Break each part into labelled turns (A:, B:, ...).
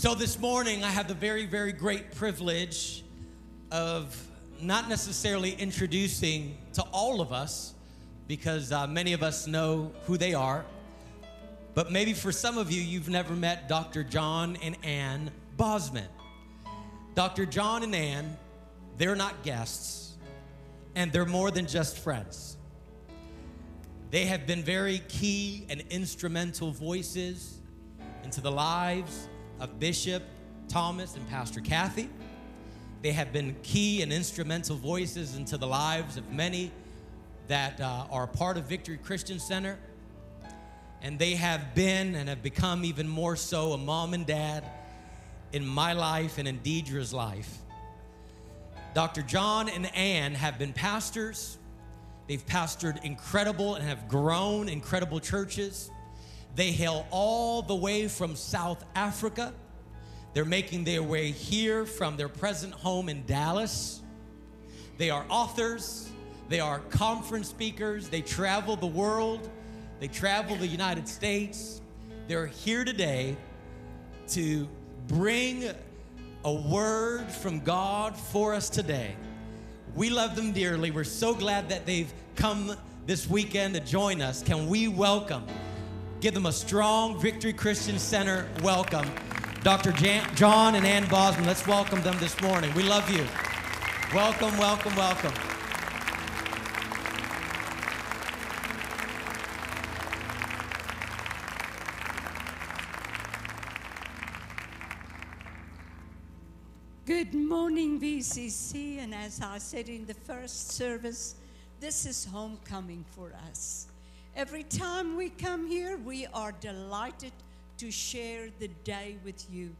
A: So this morning, I have the very, very great privilege of not necessarily introducing to all of us, because uh, many of us know who they are, but maybe for some of you, you've never met Dr. John and Ann Bosman. Dr. John and Ann, they're not guests, and they're more than just friends. They have been very key and instrumental voices into the lives of Bishop Thomas and Pastor Kathy. They have been key and instrumental voices into the lives of many that uh, are part of Victory Christian Center. And they have been and have become even more so a mom and dad in my life and in Deidre's life. Dr. John and Ann have been pastors. They've pastored incredible and have grown incredible churches. They hail all the way from South Africa. They're making their way here from their present home in Dallas. They are authors, they are conference speakers, they travel the world, they travel the United States. They're here today to bring a word from God for us today. We love them dearly. We're so glad that they've come this weekend to join us. Can we welcome Give them a strong Victory Christian Center welcome. Dr. Jan- John and Ann Bosman, let's welcome them this morning. We love you. Welcome, welcome, welcome.
B: Good morning, VCC. And as I said in the first service, this is homecoming for us. Every time we come here, we are delighted to share the day with you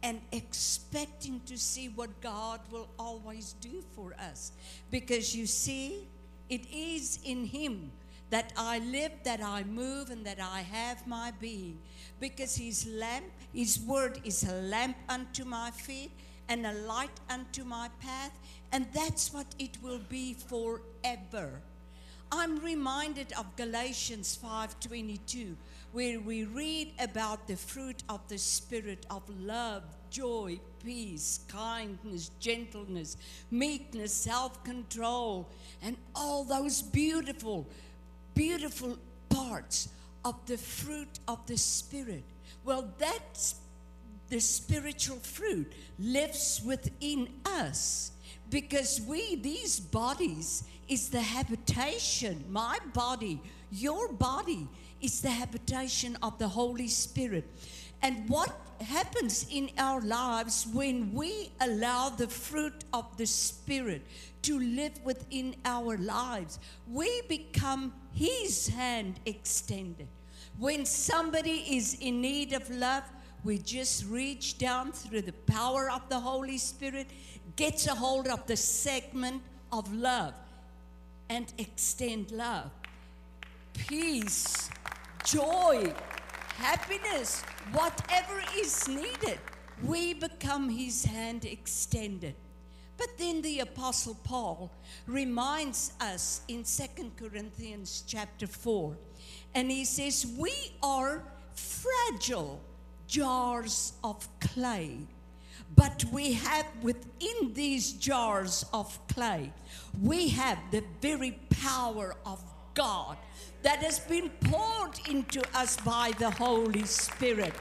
B: and expecting to see what God will always do for us. Because you see, it is in Him that I live, that I move, and that I have my being. Because His lamp, His word is a lamp unto my feet and a light unto my path, and that's what it will be forever. I'm reminded of Galatians 5:22 where we read about the fruit of the spirit of love, joy, peace, kindness, gentleness, meekness, self-control, and all those beautiful beautiful parts of the fruit of the spirit. Well, that's the spiritual fruit lives within us because we these bodies is the habitation. My body, your body, is the habitation of the Holy Spirit. And what happens in our lives when we allow the fruit of the Spirit to live within our lives? We become His hand extended. When somebody is in need of love, we just reach down through the power of the Holy Spirit, gets a hold of the segment of love and extend love, peace, joy, happiness, whatever is needed. We become his hand extended. But then the apostle Paul reminds us in Second Corinthians chapter 4 and he says we are fragile jars of clay but we have within these jars of clay, we have the very power of God that has been poured into us by the Holy Spirit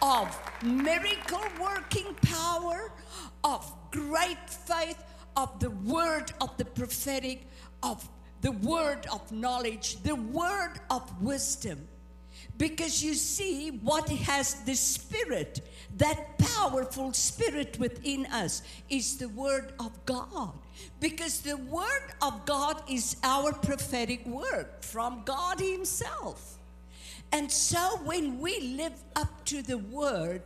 B: of miracle working power, of great faith, of the word of the prophetic, of the word of knowledge, the word of wisdom. Because you see, what has the Spirit, that powerful Spirit within us, is the Word of God. Because the Word of God is our prophetic word from God Himself. And so when we live up to the Word,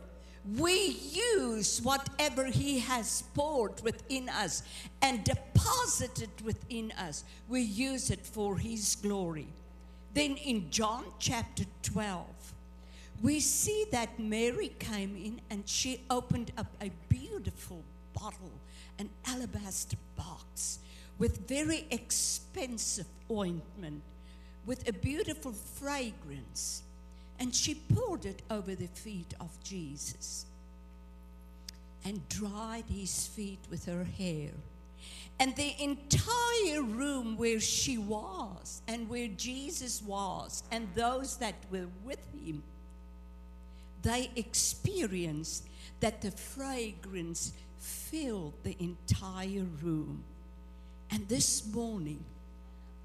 B: we use whatever He has poured within us and deposited within us, we use it for His glory. Then in John chapter 12, we see that Mary came in and she opened up a beautiful bottle, an alabaster box with very expensive ointment, with a beautiful fragrance. And she poured it over the feet of Jesus. and dried his feet with her hair. And the entire room where she was and where Jesus was and those that were with him, they experienced that the fragrance filled the entire room. And this morning,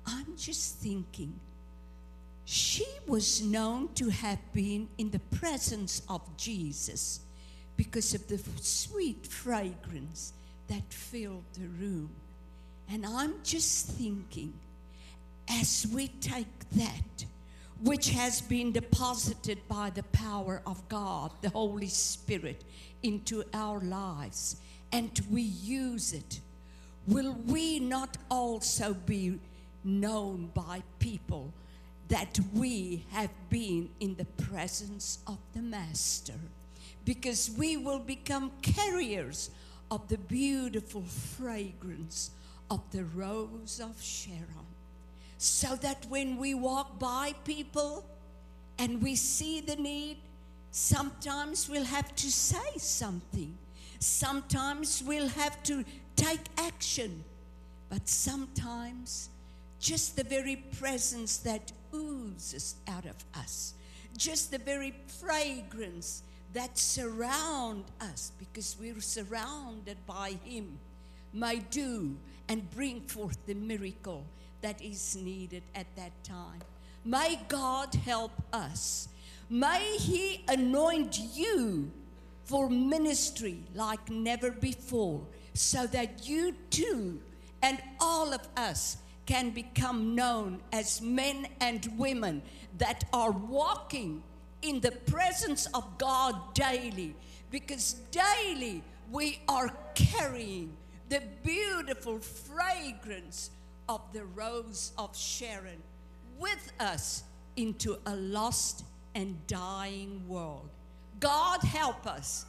B: I'm just thinking, she was known to have been in the presence of Jesus because of the sweet fragrance that filled the room. And I'm just thinking, as we take that, which has been deposited by the power of God, the Holy Spirit, into our lives, and we use it, will we not also be known by people that we have been in the presence of the Master? Because we will become carriers of the beautiful fragrance of the rose of Sharon. So that when we walk by people and we see the need, sometimes we'll have to say something. Sometimes we'll have to take action. But sometimes just the very presence that oozes out of us, just the very fragrance that surround us because we're surrounded by him may do and bring forth the miracle that is needed at that time. May god help us. May he anoint you for ministry like never before so that you too and all of us can become known as men and women that are walking in the presence of God daily because daily we are carrying the beautiful fragrance of the rose of Sharon with us into a lost and dying world. God help us.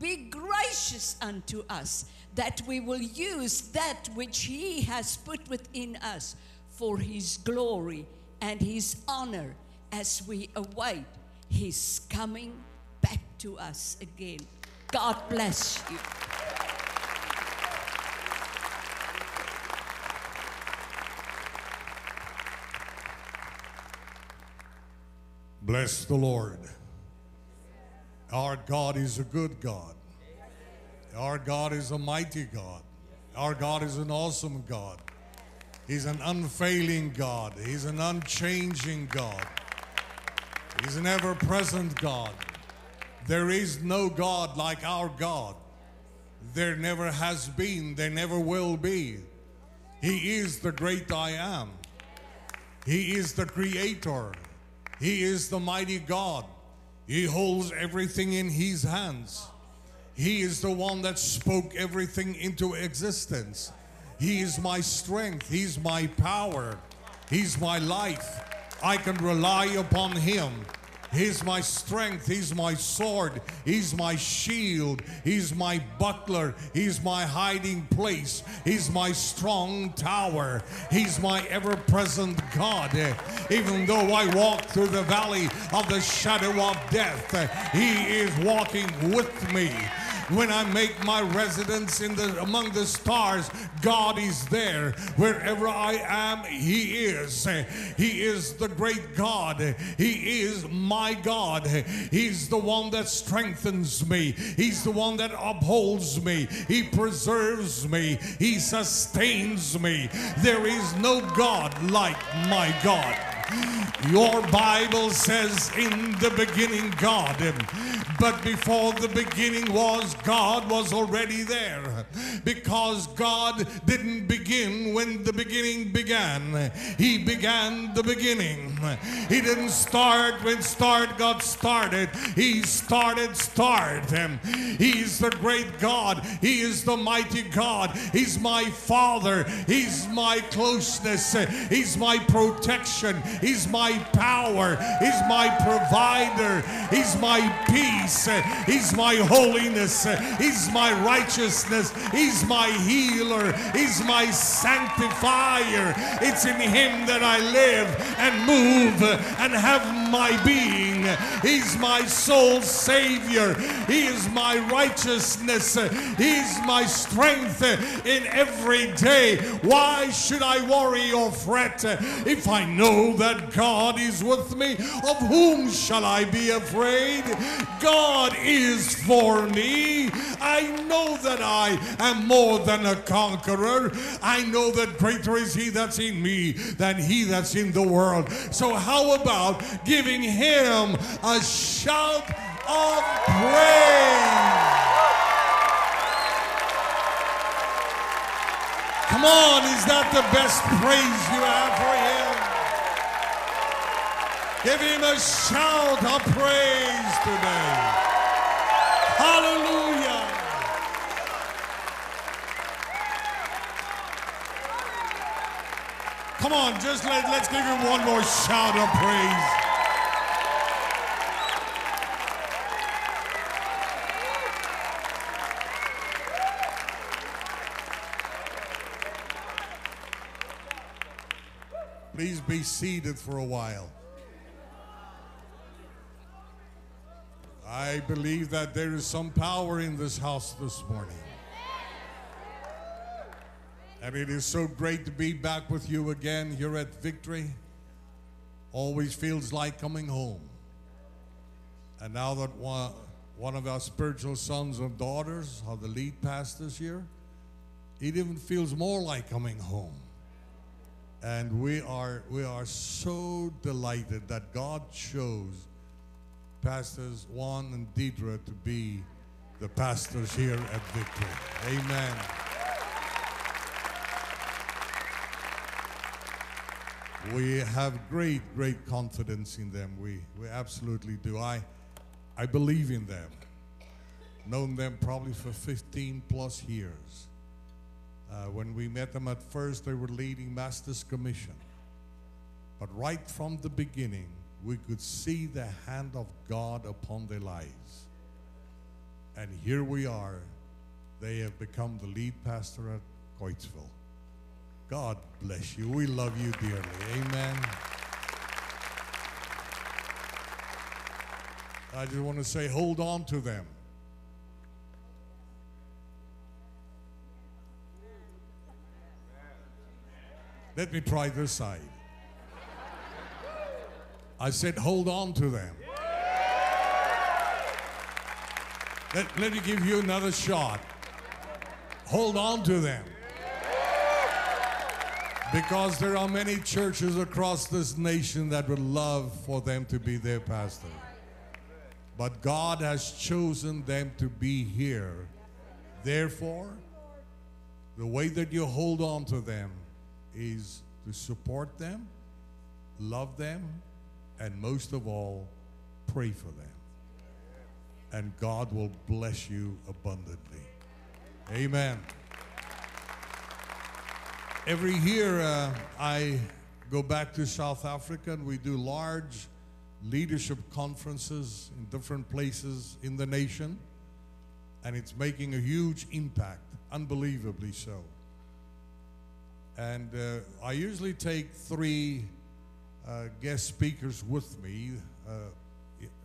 B: Be gracious unto us that we will use that which He has put within us for His glory and His honor as we await His coming back to us again. God bless you.
C: Bless the Lord. Our God is a good God. Our God is a mighty God. Our God is an awesome God. He's an unfailing God. He's an unchanging God. He's an ever present God. There is no God like our God. There never has been, there never will be. He is the great I am. He is the creator. He is the mighty God. He holds everything in His hands. He is the one that spoke everything into existence. He is my strength. He's my power. He's my life. I can rely upon Him. He's my strength. He's my sword. He's my shield. He's my buckler. He's my hiding place. He's my strong tower. He's my ever present God. Even though I walk through the valley of the shadow of death, He is walking with me when I make my residence in the among the stars, God is there. Wherever I am, He is. He is the great God. He is my God. He's the one that strengthens me. He's the one that upholds me. He preserves me. He sustains me. There is no God like my God. Your Bible says, in the beginning, God. But before the beginning was, God was already there. Because God didn't begin when the beginning began, He began the beginning. He didn't start when start got started, He started start. He's the great God, He is the mighty God, He's my Father, He's my closeness, He's my protection, He's my power. He's my provider. He's my peace. He's my holiness. He's my righteousness. He's my healer. He's my sanctifier. It's in Him that I live and move and have my being. He's my soul savior. He is my righteousness. He is my strength in every day. Why should I worry or fret if I know that God is with me? Of whom shall I be afraid? God is for me. I know that I am more than a conqueror. I know that greater is He that's in me than He that's in the world. So, how about giving Him a shout of praise? Come on, is that the best praise you have for Him? Give Him a shout of praise today. Hallelujah. Come on, just let, let's give him one more shout of praise. Please be seated for a while. I believe that there is some power in this house this morning. And it is so great to be back with you again here at Victory. Always feels like coming home. And now that one, one of our spiritual sons and daughters are the lead pastors here, it even feels more like coming home. And we are we are so delighted that God chose pastors Juan and Deidre to be the pastors here at Victory. Amen. We have great, great confidence in them. We, we absolutely do. I, I believe in them. Known them probably for 15 plus years. Uh, when we met them at first, they were leading Master's Commission. But right from the beginning, we could see the hand of God upon their lives. And here we are. They have become the lead pastor at Coatesville. God bless you. We love you dearly. Amen. I just want to say, hold on to them. Let me try this side. I said, hold on to them. Let, let me give you another shot. Hold on to them. Because there are many churches across this nation that would love for them to be their pastor. But God has chosen them to be here. Therefore, the way that you hold on to them is to support them, love them, and most of all, pray for them. And God will bless you abundantly. Amen. Every year, uh, I go back to South Africa and we do large leadership conferences in different places in the nation. And it's making a huge impact, unbelievably so. And uh, I usually take three uh, guest speakers with me, uh,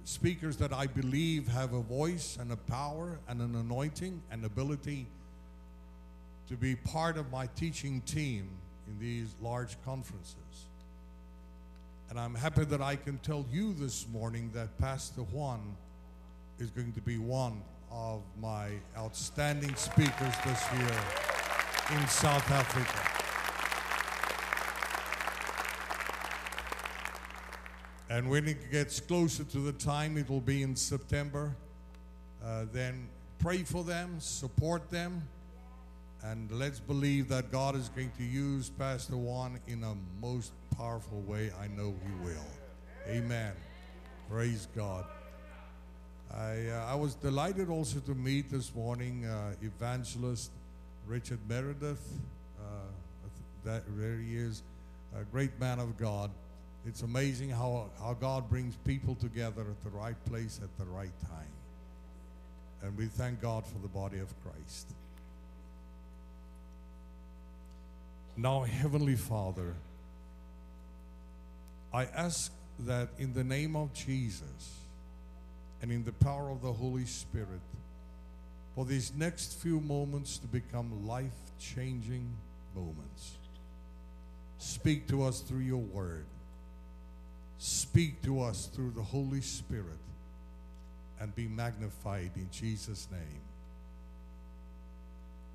C: speakers that I believe have a voice and a power and an anointing and ability to be part of my teaching team in these large conferences. And I'm happy that I can tell you this morning that Pastor Juan is going to be one of my outstanding speakers this year in South Africa. And when it gets closer to the time, it will be in September. Uh, then pray for them, support them, and let's believe that God is going to use Pastor Juan in a most powerful way. I know He will. Amen. Praise God. I, uh, I was delighted also to meet this morning uh, evangelist Richard Meredith. Uh, that there he is, a great man of God. It's amazing how, how God brings people together at the right place at the right time. And we thank God for the body of Christ. Now, Heavenly Father, I ask that in the name of Jesus and in the power of the Holy Spirit, for these next few moments to become life changing moments. Speak to us through your word. Speak to us through the Holy Spirit and be magnified in Jesus' name.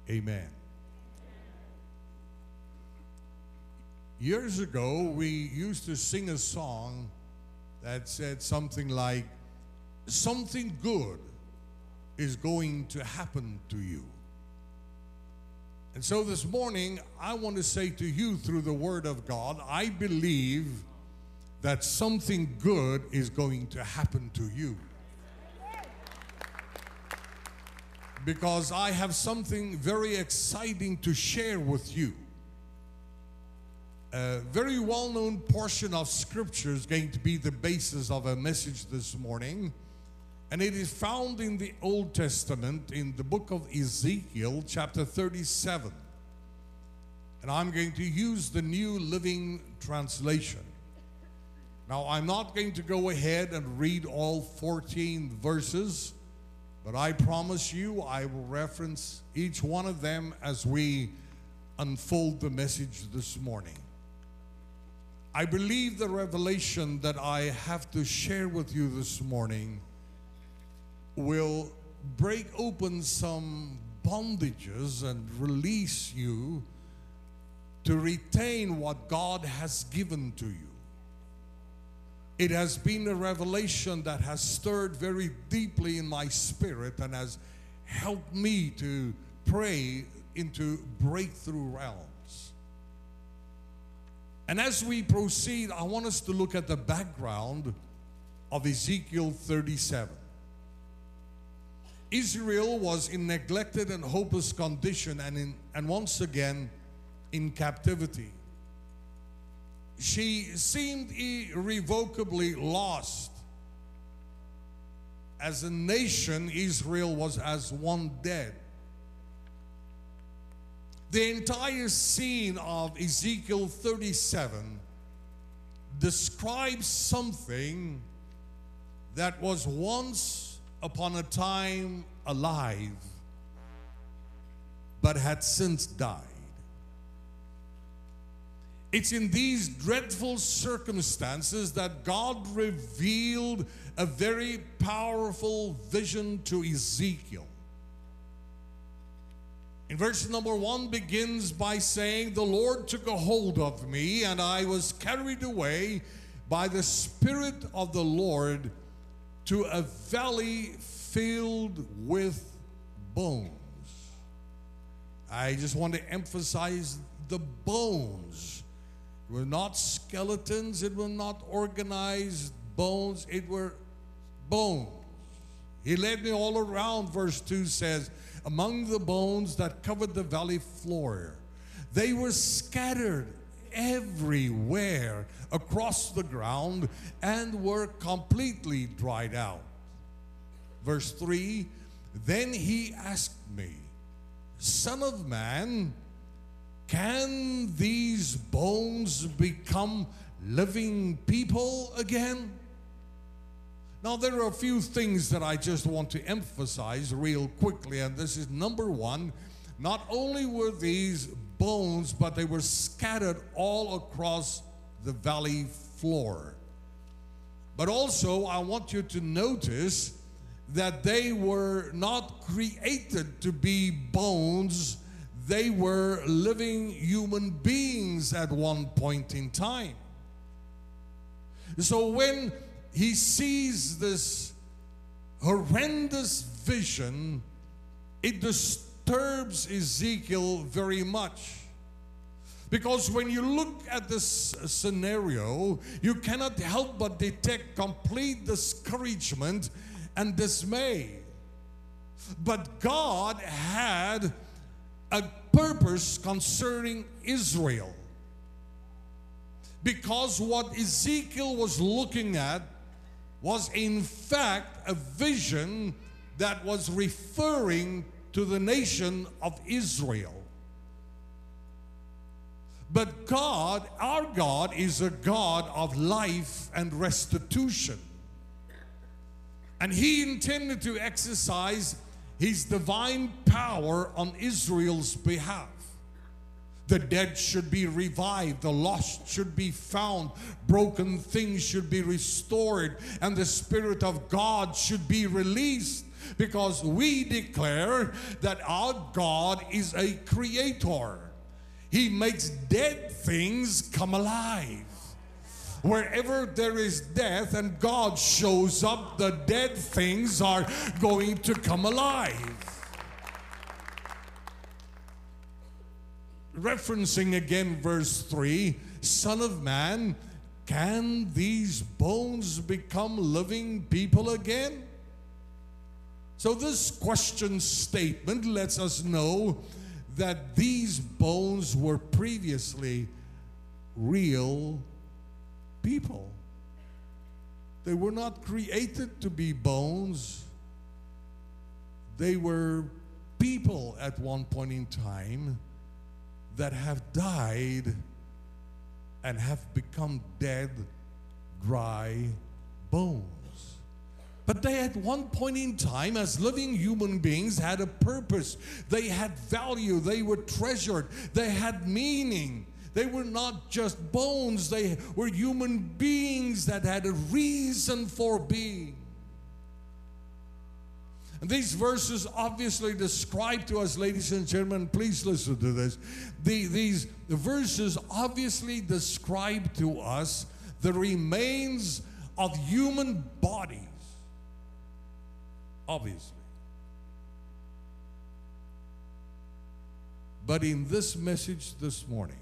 C: Amen. Years ago, we used to sing a song that said something like, Something good is going to happen to you. And so this morning, I want to say to you through the Word of God, I believe that something good is going to happen to you. Because I have something very exciting to share with you. A very well known portion of Scripture is going to be the basis of a message this morning. And it is found in the Old Testament in the book of Ezekiel, chapter 37. And I'm going to use the New Living Translation. Now, I'm not going to go ahead and read all 14 verses, but I promise you I will reference each one of them as we unfold the message this morning. I believe the revelation that I have to share with you this morning will break open some bondages and release you to retain what God has given to you. It has been a revelation that has stirred very deeply in my spirit and has helped me to pray into breakthrough realms. And as we proceed, I want us to look at the background of Ezekiel 37. Israel was in neglected and hopeless condition and, in, and once again in captivity. She seemed irrevocably lost. As a nation, Israel was as one dead. The entire scene of Ezekiel 37 describes something that was once upon a time alive, but had since died. It's in these dreadful circumstances that God revealed a very powerful vision to Ezekiel. In verse number one begins by saying, The Lord took a hold of me, and I was carried away by the Spirit of the Lord to a valley filled with bones. I just want to emphasize the bones. Were not skeletons, it were not organized bones, it were bones. He led me all around, verse 2 says, among the bones that covered the valley floor. They were scattered everywhere across the ground and were completely dried out. Verse 3 Then he asked me, Son of man, can these bones become living people again? Now, there are a few things that I just want to emphasize real quickly, and this is number one. Not only were these bones, but they were scattered all across the valley floor. But also, I want you to notice that they were not created to be bones, they were living human beings at one point in time. So when he sees this horrendous vision, it disturbs Ezekiel very much. Because when you look at this scenario, you cannot help but detect complete discouragement and dismay. But God had a purpose concerning Israel. Because what Ezekiel was looking at was, in fact, a vision that was referring to the nation of Israel. But God, our God, is a God of life and restitution. And He intended to exercise His divine power on Israel's behalf. The dead should be revived, the lost should be found, broken things should be restored, and the Spirit of God should be released because we declare that our God is a creator. He makes dead things come alive. Wherever there is death and God shows up, the dead things are going to come alive. Referencing again verse 3 Son of man, can these bones become living people again? So, this question statement lets us know that these bones were previously real people. They were not created to be bones, they were people at one point in time that have died and have become dead, dry bones. But they, at one point in time, as living human beings, had a purpose. They had value. They were treasured. They had meaning. They were not just bones, they were human beings that had a reason for being. And these verses obviously describe to us, ladies and gentlemen, please listen to this. The, these verses obviously describe to us the remains of human bodies. Obviously. But in this message this morning,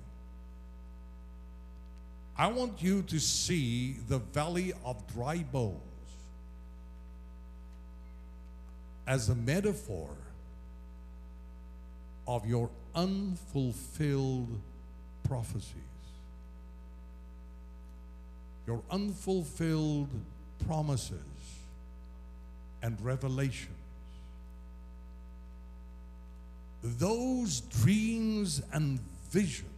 C: I want you to see the valley of dry bones as a metaphor of your unfulfilled prophecies. Your unfulfilled promises and revelations. Those dreams and visions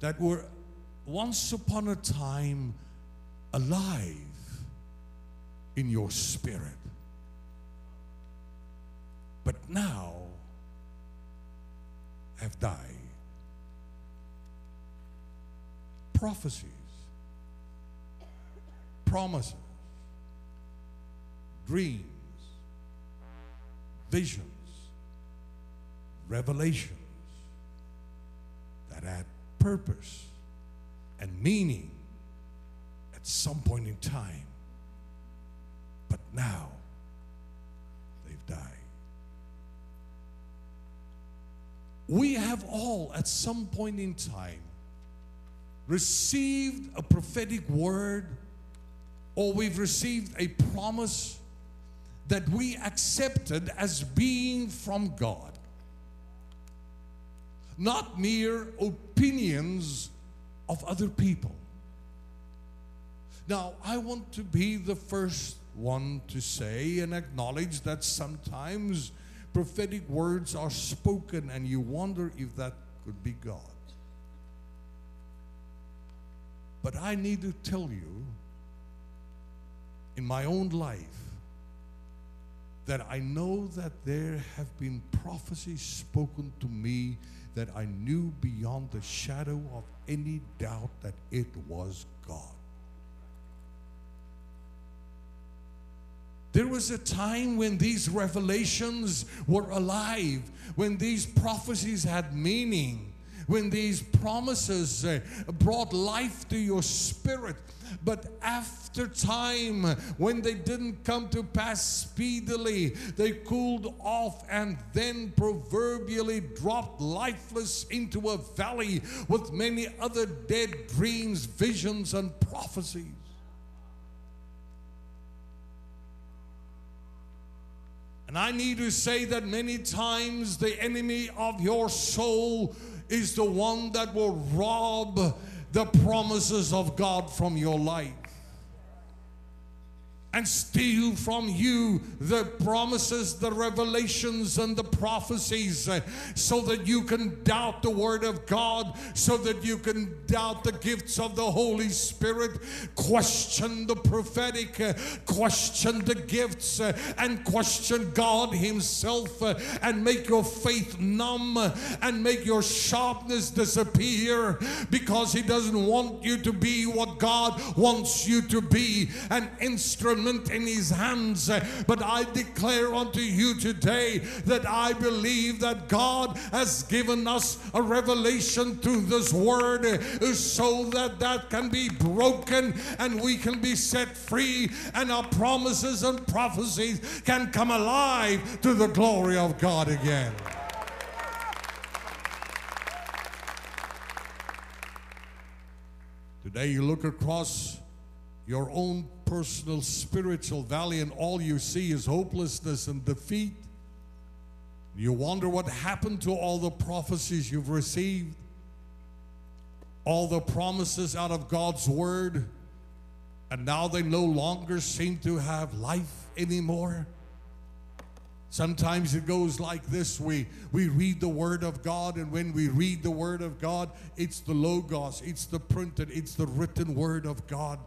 C: that were once upon a time alive in your spirit, but now have died. Prophecies, promises, dreams, visions, revelations that had purpose and meaning at some point in time. But now they've died. We have all, at some point in time, received a prophetic word or we've received a promise that we accepted as being from God. Not mere opinions of other people. Now, I want to be the first one to say and acknowledge that sometimes prophetic words are spoken and you wonder if that could be God. But I need to tell you in my own life that I know that there have been prophecies spoken to me that I knew beyond the shadow of any doubt that it was God. There was a time when these revelations were alive, when these prophecies had meaning, when these promises uh, brought life to your spirit. But after time, when they didn't come to pass speedily, they cooled off and then proverbially dropped lifeless into a valley with many other dead dreams, visions, and prophecies. And I need to say that many times the enemy of your soul is the one that will rob the promises of God from your life. And steal from you the promises, the revelations, and the prophecies uh, so that you can doubt the Word of God, so that you can doubt the gifts of the Holy Spirit, question the prophetic, uh, question the gifts, uh, and question God Himself, and make your faith numb and make your sharpness disappear because He doesn't want you to be what God wants you to be an instrument in his hands. But I declare unto you today that I believe that God has given us a revelation through this word so that that can be broken and we can be set free and our promises and prophecies can come alive to the glory of God again. Today you look across your own personal spiritual valley and all you see is hopelessness and defeat. You wonder what happened to all the prophecies you've received, all the promises out of God's word, and now they no longer seem to have life anymore. Sometimes it goes like this we, we read the Word of God, and when we read the Word of God, it's the Logos, it's the printed, it's the written Word of God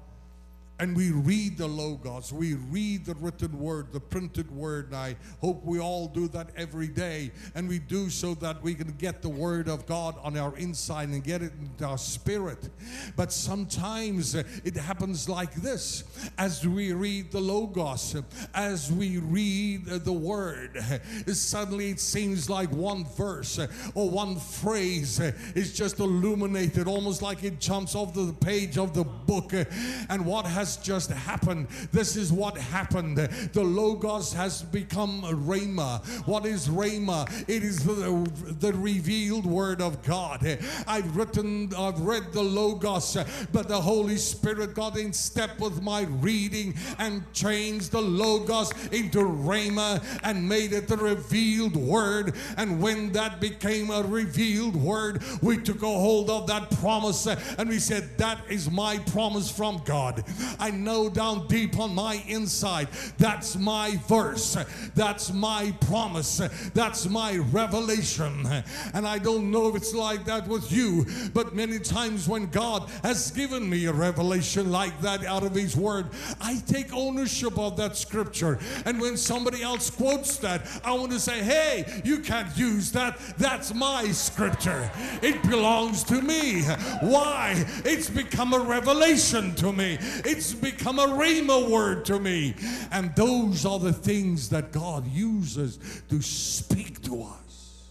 C: and we read the Logos, we read the written word, the printed word. And I hope we all do that every day. And we do so that we can get the word of God on our inside and get it into our spirit. But sometimes uh, it happens like this as we read the Logos, as we read uh, the word, suddenly it seems like one verse uh, or one phrase is just illuminated, almost like it jumps off the page of the book. And what has has just happened. This is what happened. The Logos has become Rhema. What is Rhema? It is the, the revealed word of God. I've written, I've read the Logos, but the Holy Spirit got in step with my reading and changed the Logos into Rhema and made it the revealed word. And when that became a revealed word, we took a hold of that promise and we said, That is my promise from God. I know down deep on my inside that's my verse, that's my promise, that's my revelation. And I don't know if it's like that with you, but many times when God has given me a revelation like that out of His Word, I take ownership of that scripture. And when somebody else quotes that, I want to say, hey, you can't use that. That's my scripture. It belongs to me. Why? It's become a revelation to me. It's become a rhema word to me. And those are the things that God uses to speak to us.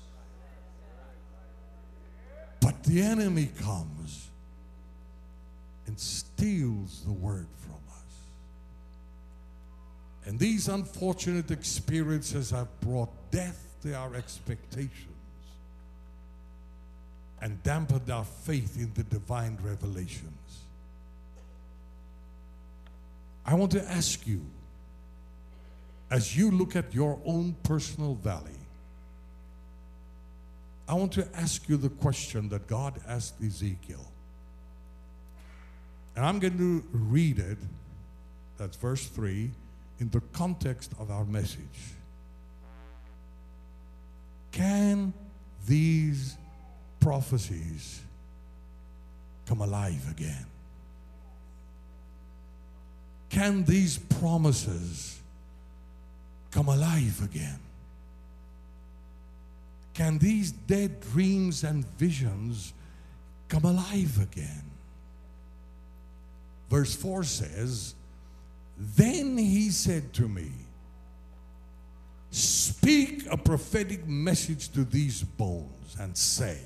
C: But the enemy comes and steals the word from us. And these unfortunate experiences have brought death to our expectations and dampened our faith in the divine revelations. I want to ask you, as you look at your own personal valley, I want to ask you the question that God asked Ezekiel. And I'm going to read it, that's verse 3, in the context of our message. Can these prophecies come alive again? Can these promises come alive again? Can these dead dreams and visions come alive again? Verse 4 says, Then he said to me, Speak a prophetic message to these bones and say,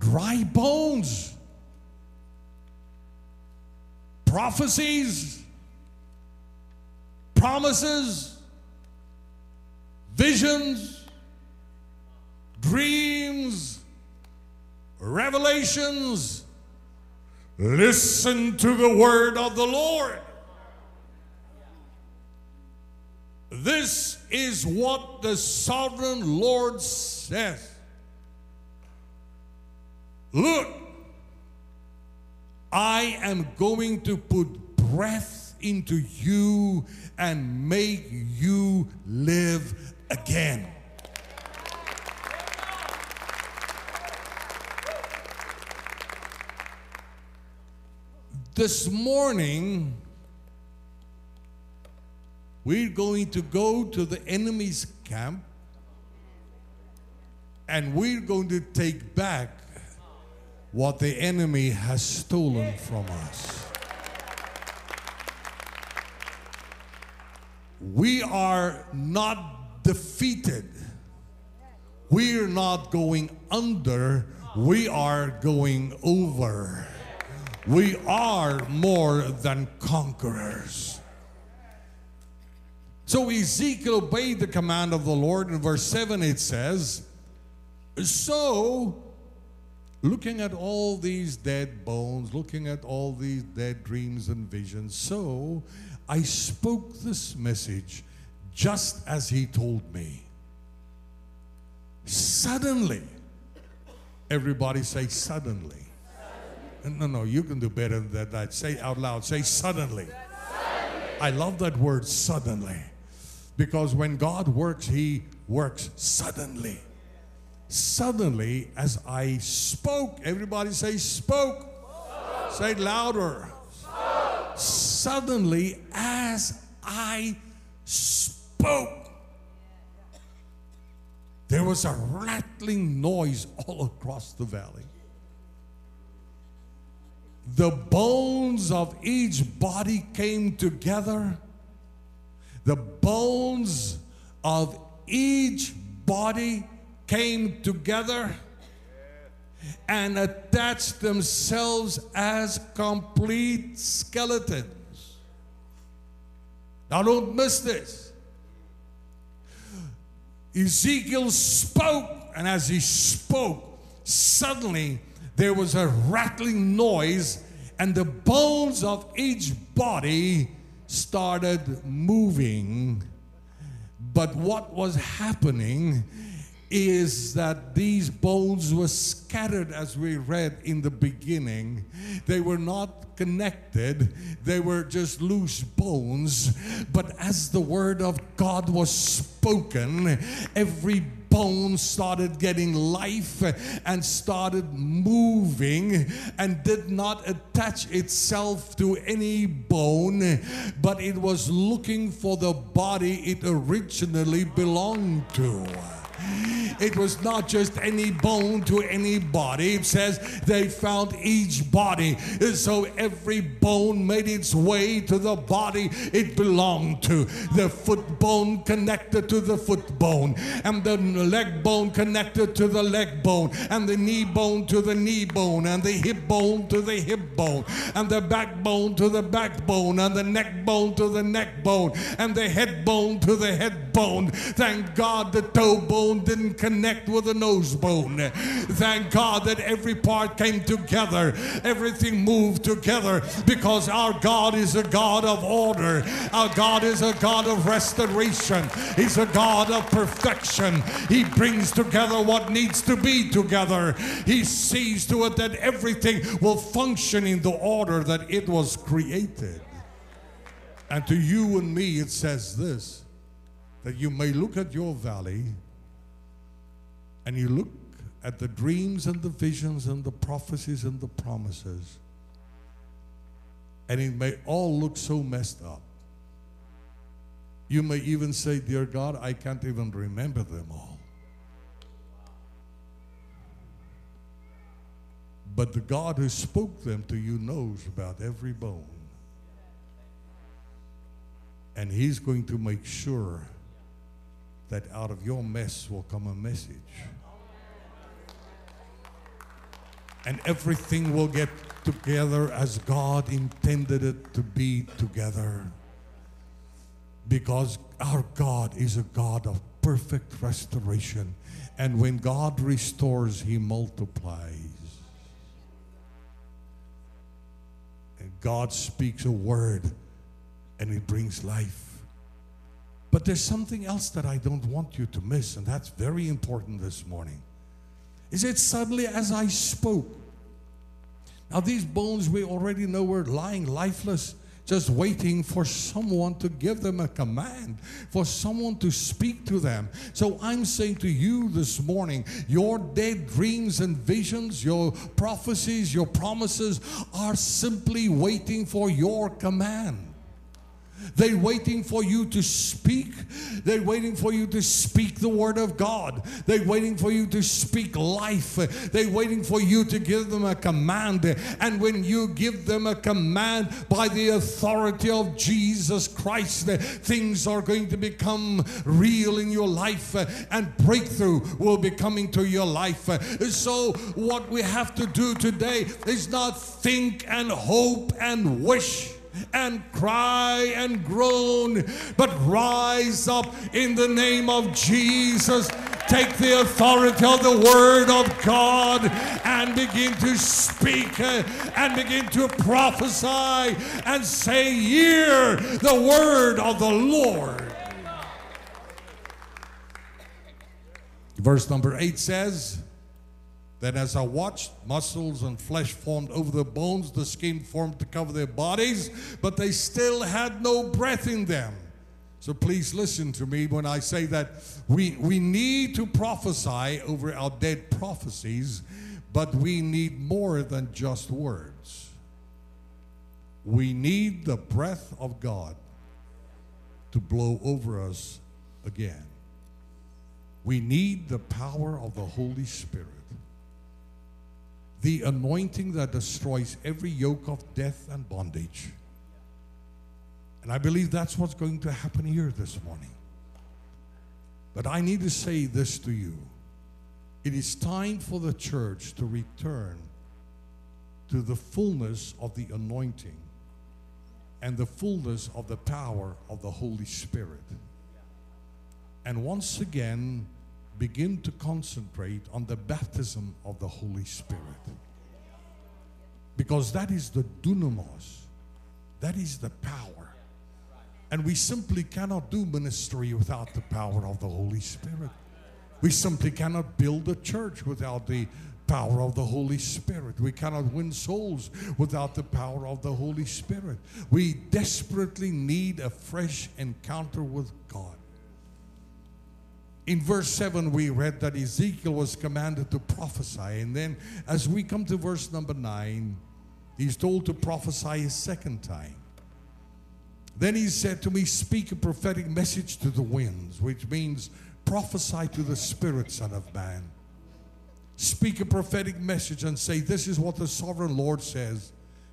C: Dry bones prophecies, promises, visions, dreams, revelations. Listen to the word of the Lord. This is what the sovereign Lord says. Look, I am going to put breath into you and make you live again. This morning, we're going to go to the enemy's camp and we're going to take back what the enemy has stolen from us. We are not defeated. We're not going under. We are going over. We are more than conquerors. So Ezekiel obeyed the command of the Lord. In verse 7, it says, So, looking at all these dead bones, looking at all these dead dreams and visions, so I spoke this message just as he told me. Suddenly, everybody say, suddenly. No, no, you can do better than that. Say out loud. Say suddenly. I love that word suddenly. Because when God works, He works suddenly. Suddenly, as I spoke, everybody say spoke. Say it louder. Suddenly, as I spoke, there was a rattling noise all across the valley the bones of each body came together. The bones of each body came together and attached themselves as complete skeletons. Now, don't miss this. Ezekiel spoke, and as he spoke, suddenly there was a rattling noise, and the bones of each body started moving. But what was happening is that these bones were scattered as we read in the beginning. They were not connected, they were just loose bones. But as the word of God was spoken, every bone started getting life and started moving and did not attach itself to any bone, but it was looking for the body it originally belonged to. It was not just any bone to any body. It says they found each body. So every bone made its way to the body it belonged to. The foot bone connected to the foot bone, and the leg bone connected to the leg bone, and the knee bone to the knee bone, and the hip bone to the hip bone, and the backbone to the backbone, and the neck bone to the neck bone, and the head bone to the head bone. Thank God the toe bone didn't connect with the nose bone. Thank God that every part came together, everything moved together because our God is a God of order. Our God is a God of restoration. He's a God of perfection. He brings together what needs to be together. He sees to it that everything will function in the order that it was created. And to you and me, it says this that you may look at your valley and you look at the dreams and the visions and the prophecies and the promises, and it may all look so messed up. You may even say, Dear God, I can't even remember them all. But the God who spoke them to you knows about every bone. And He's going to make sure that out of your mess will come a message. And everything will get together as God intended it to be together. Because our God is a God of perfect restoration. And when God restores, He multiplies. And God speaks a word and it brings life. But there's something else that I don't want you to miss, and that's very important this morning. Is it suddenly as I spoke? Now, these bones we already know were lying lifeless. just waiting for someone to give them a command, for someone to speak to them. So I'm saying to you this morning, your dead dreams and visions, your prophecies, your promises are simply waiting for your command. They're waiting for you to speak. They're waiting for you to speak the word of God. They're waiting for you to speak life. They're waiting for you to give them a command. And when you give them a command by the authority of Jesus Christ, things are going to become real in your life and breakthrough will be coming to your life. So, what we have to do today is not think and hope and wish and cry and groan, but rise up in the name of Jesus. Take the authority of the Word of God and begin to speak uh, and begin to prophesy and say, Hear the Word of the Lord. Verse number 8 says, then, as I watched, muscles and flesh formed over the bones, the skin formed to cover their bodies, but they still had no breath in them. So please listen to me when I say that we, we need to prophesy over our dead prophecies, but we need more than just words. We need the breath of God to blow over us again. We need the power of the Holy Spirit the anointing that destroys every yoke of death and bondage. And I believe that's what's going to happen here this morning. But I need to say this to you it is time for the church to return to the fullness of the anointing and the fullness of the power of the Holy Spirit. And once again, begin to concentrate on the baptism of the Holy Spirit. Because that is the dunamis, that is the power. And we simply cannot do ministry without the power of the Holy Spirit. We simply cannot build a church without the power of the Holy Spirit. We cannot win souls without the power of the Holy Spirit. We desperately need a fresh encounter with God. In verse 7, we read that Ezekiel was commanded to prophesy. And then, as we come to verse number 9, he's told to prophesy a second time. Then he said to me, Speak a prophetic message to the winds, which means prophesy to the spirit, Son of Man. Speak a prophetic message and say, This is what the sovereign Lord says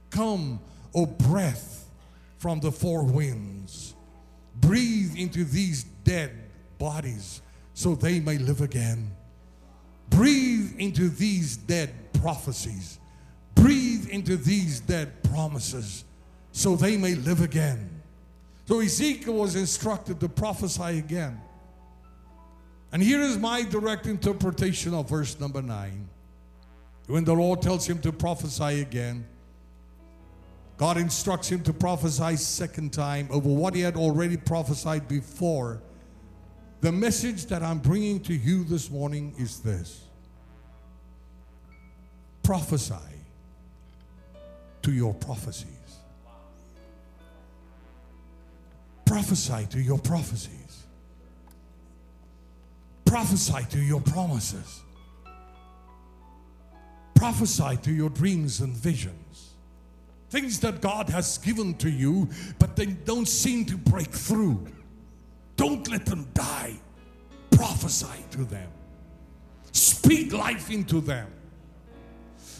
C: Come, O breath from the four winds, breathe into these dead bodies so they may live again. Breathe into these dead prophecies. Breathe into these dead promises so they may live again. So Ezekiel was instructed to prophesy again. And here is my direct interpretation of verse number 9. When the Lord tells him to prophesy again, God instructs him to prophesy second time over what he had already prophesied before the message that I'm bringing to you this morning is this prophesy to your prophecies. Prophesy to your prophecies. Prophesy to your promises. Prophesy to your dreams and visions. Things that God has given to you, but they don't seem to break through. Don't let them die. Prophesy to them. Speak life into them.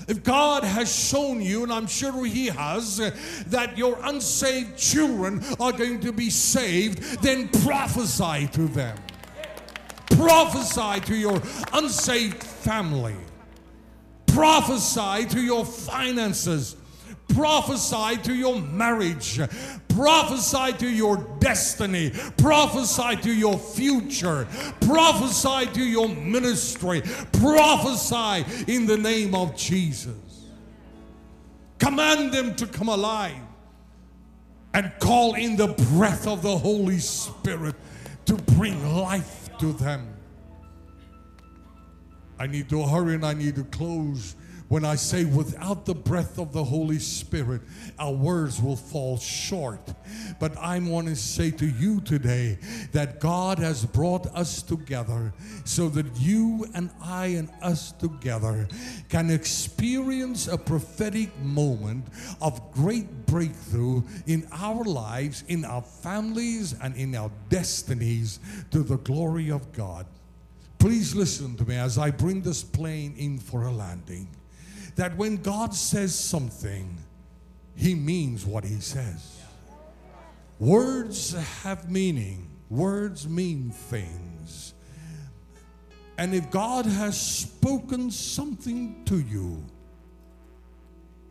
C: If God has shown you, and I'm sure He has, that your unsaved children are going to be saved, then prophesy to them. Prophesy to your unsaved family. Prophesy to your finances. Prophesy to your marriage. Prophesy to your destiny. Prophesy to your future. Prophesy to your ministry. Prophesy in the name of Jesus. Command them to come alive and call in the breath of the Holy Spirit to bring life to them. I need to hurry and I need to close. When I say without the breath of the Holy Spirit, our words will fall short. But I want to say to you today that God has brought us together so that you and I and us together can experience a prophetic moment of great breakthrough in our lives, in our families, and in our destinies to the glory of God. Please listen to me as I bring this plane in for a landing that when God says something, He means what He says. Words have meaning, words mean things. And if God has spoken something to you,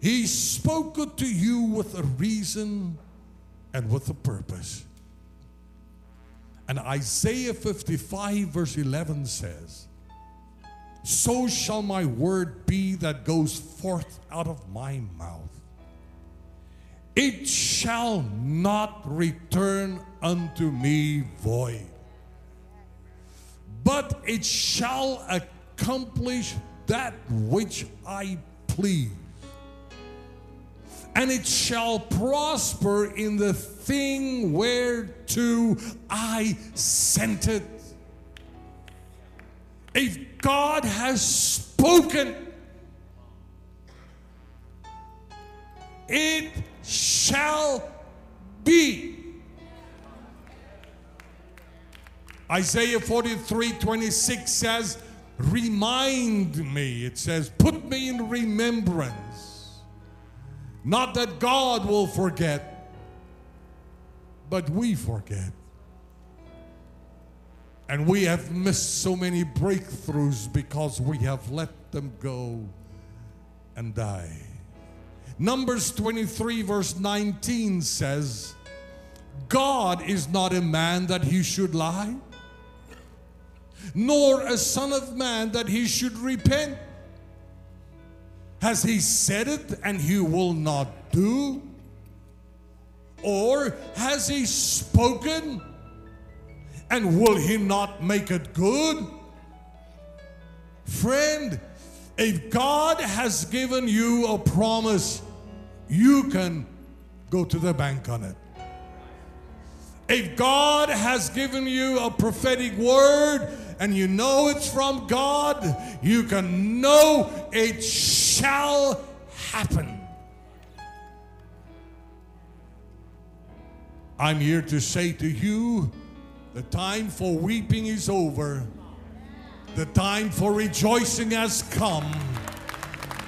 C: He spoke it to you with a reason and with a purpose. And Isaiah 55, verse 11 says, so shall my word be that goes forth out of my mouth. It shall not return unto me void, but it shall accomplish that which I please. And it shall prosper in the thing whereto I sent it. If God has spoken, it shall be. Isaiah 43 26 says, Remind me. It says, Put me in remembrance. Not that God will forget, but we forget. And we have missed so many breakthroughs because we have let them go and die. Numbers 23, verse 19 says, God is not a man that he should lie, nor a son of man that he should repent. Has he said it and he will not do? Or has he spoken and will he not make it good? Friend, if God has given you a promise, you can go to the bank on it. If God has given you a prophetic word and you know it's from God, you can know it shall happen. I'm here to say to you the time for weeping is over. The time for rejoicing has come.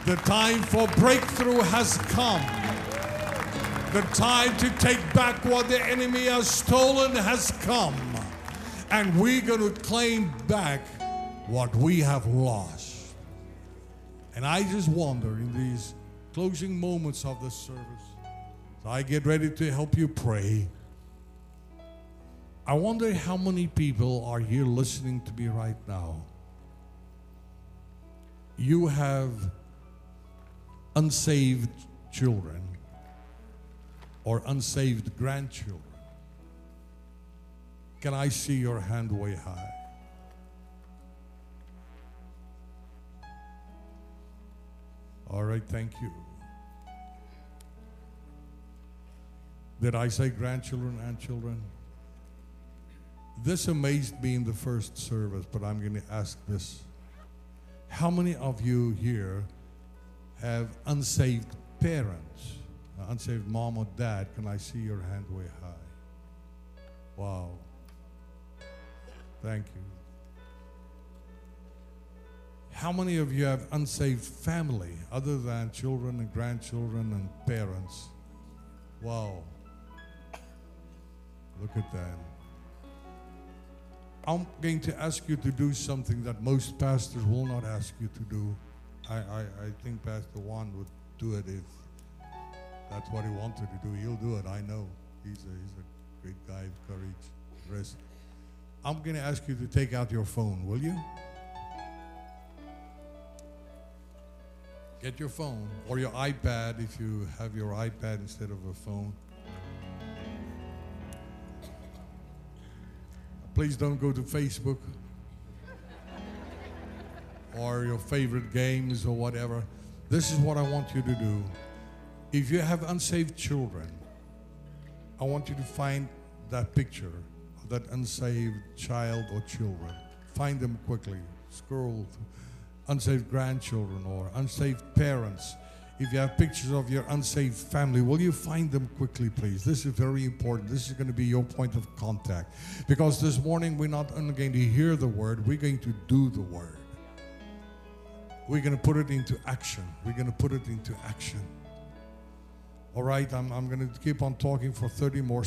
C: The time for breakthrough has come. The time to take back what the enemy has stolen has come. And we're going to claim back what we have lost. And I just wonder in these closing moments of the service, so I get ready to help you pray. I wonder how many people are here listening to me right now. You have unsaved children or unsaved grandchildren. Can I see your hand way high? All right, thank you. Did I say grandchildren and children? This amazed me in the first service, but I'm going to ask this. How many of you here have unsaved parents? Unsaved mom or dad? Can I see your hand way high? Wow. Thank you. How many of you have unsaved family other than children and grandchildren and parents? Wow. Look at that. I'm going to ask you to do something that most pastors will not ask you to do. I, I, I think Pastor Juan would do it if that's what he wanted to do. He'll do it, I know. He's a, he's a great guy of courage, rest. I'm going to ask you to take out your phone, will you? Get your phone or your iPad if you have your iPad instead of a phone. Please don't go to Facebook or your favorite games or whatever. This is what I want you to do. If you have unsaved children, I want you to find that picture of that unsaved child or children. Find them quickly. Scroll unsaved grandchildren or unsaved parents. If you have pictures of your unsaved family, will you find them quickly, please? This is very important. This is going to be your point of contact. Because this morning we're not only going to hear the word, we're going to do the word. We're going to put it into action. We're going to put it into action. All right, I'm, I'm going to keep on talking for 30 more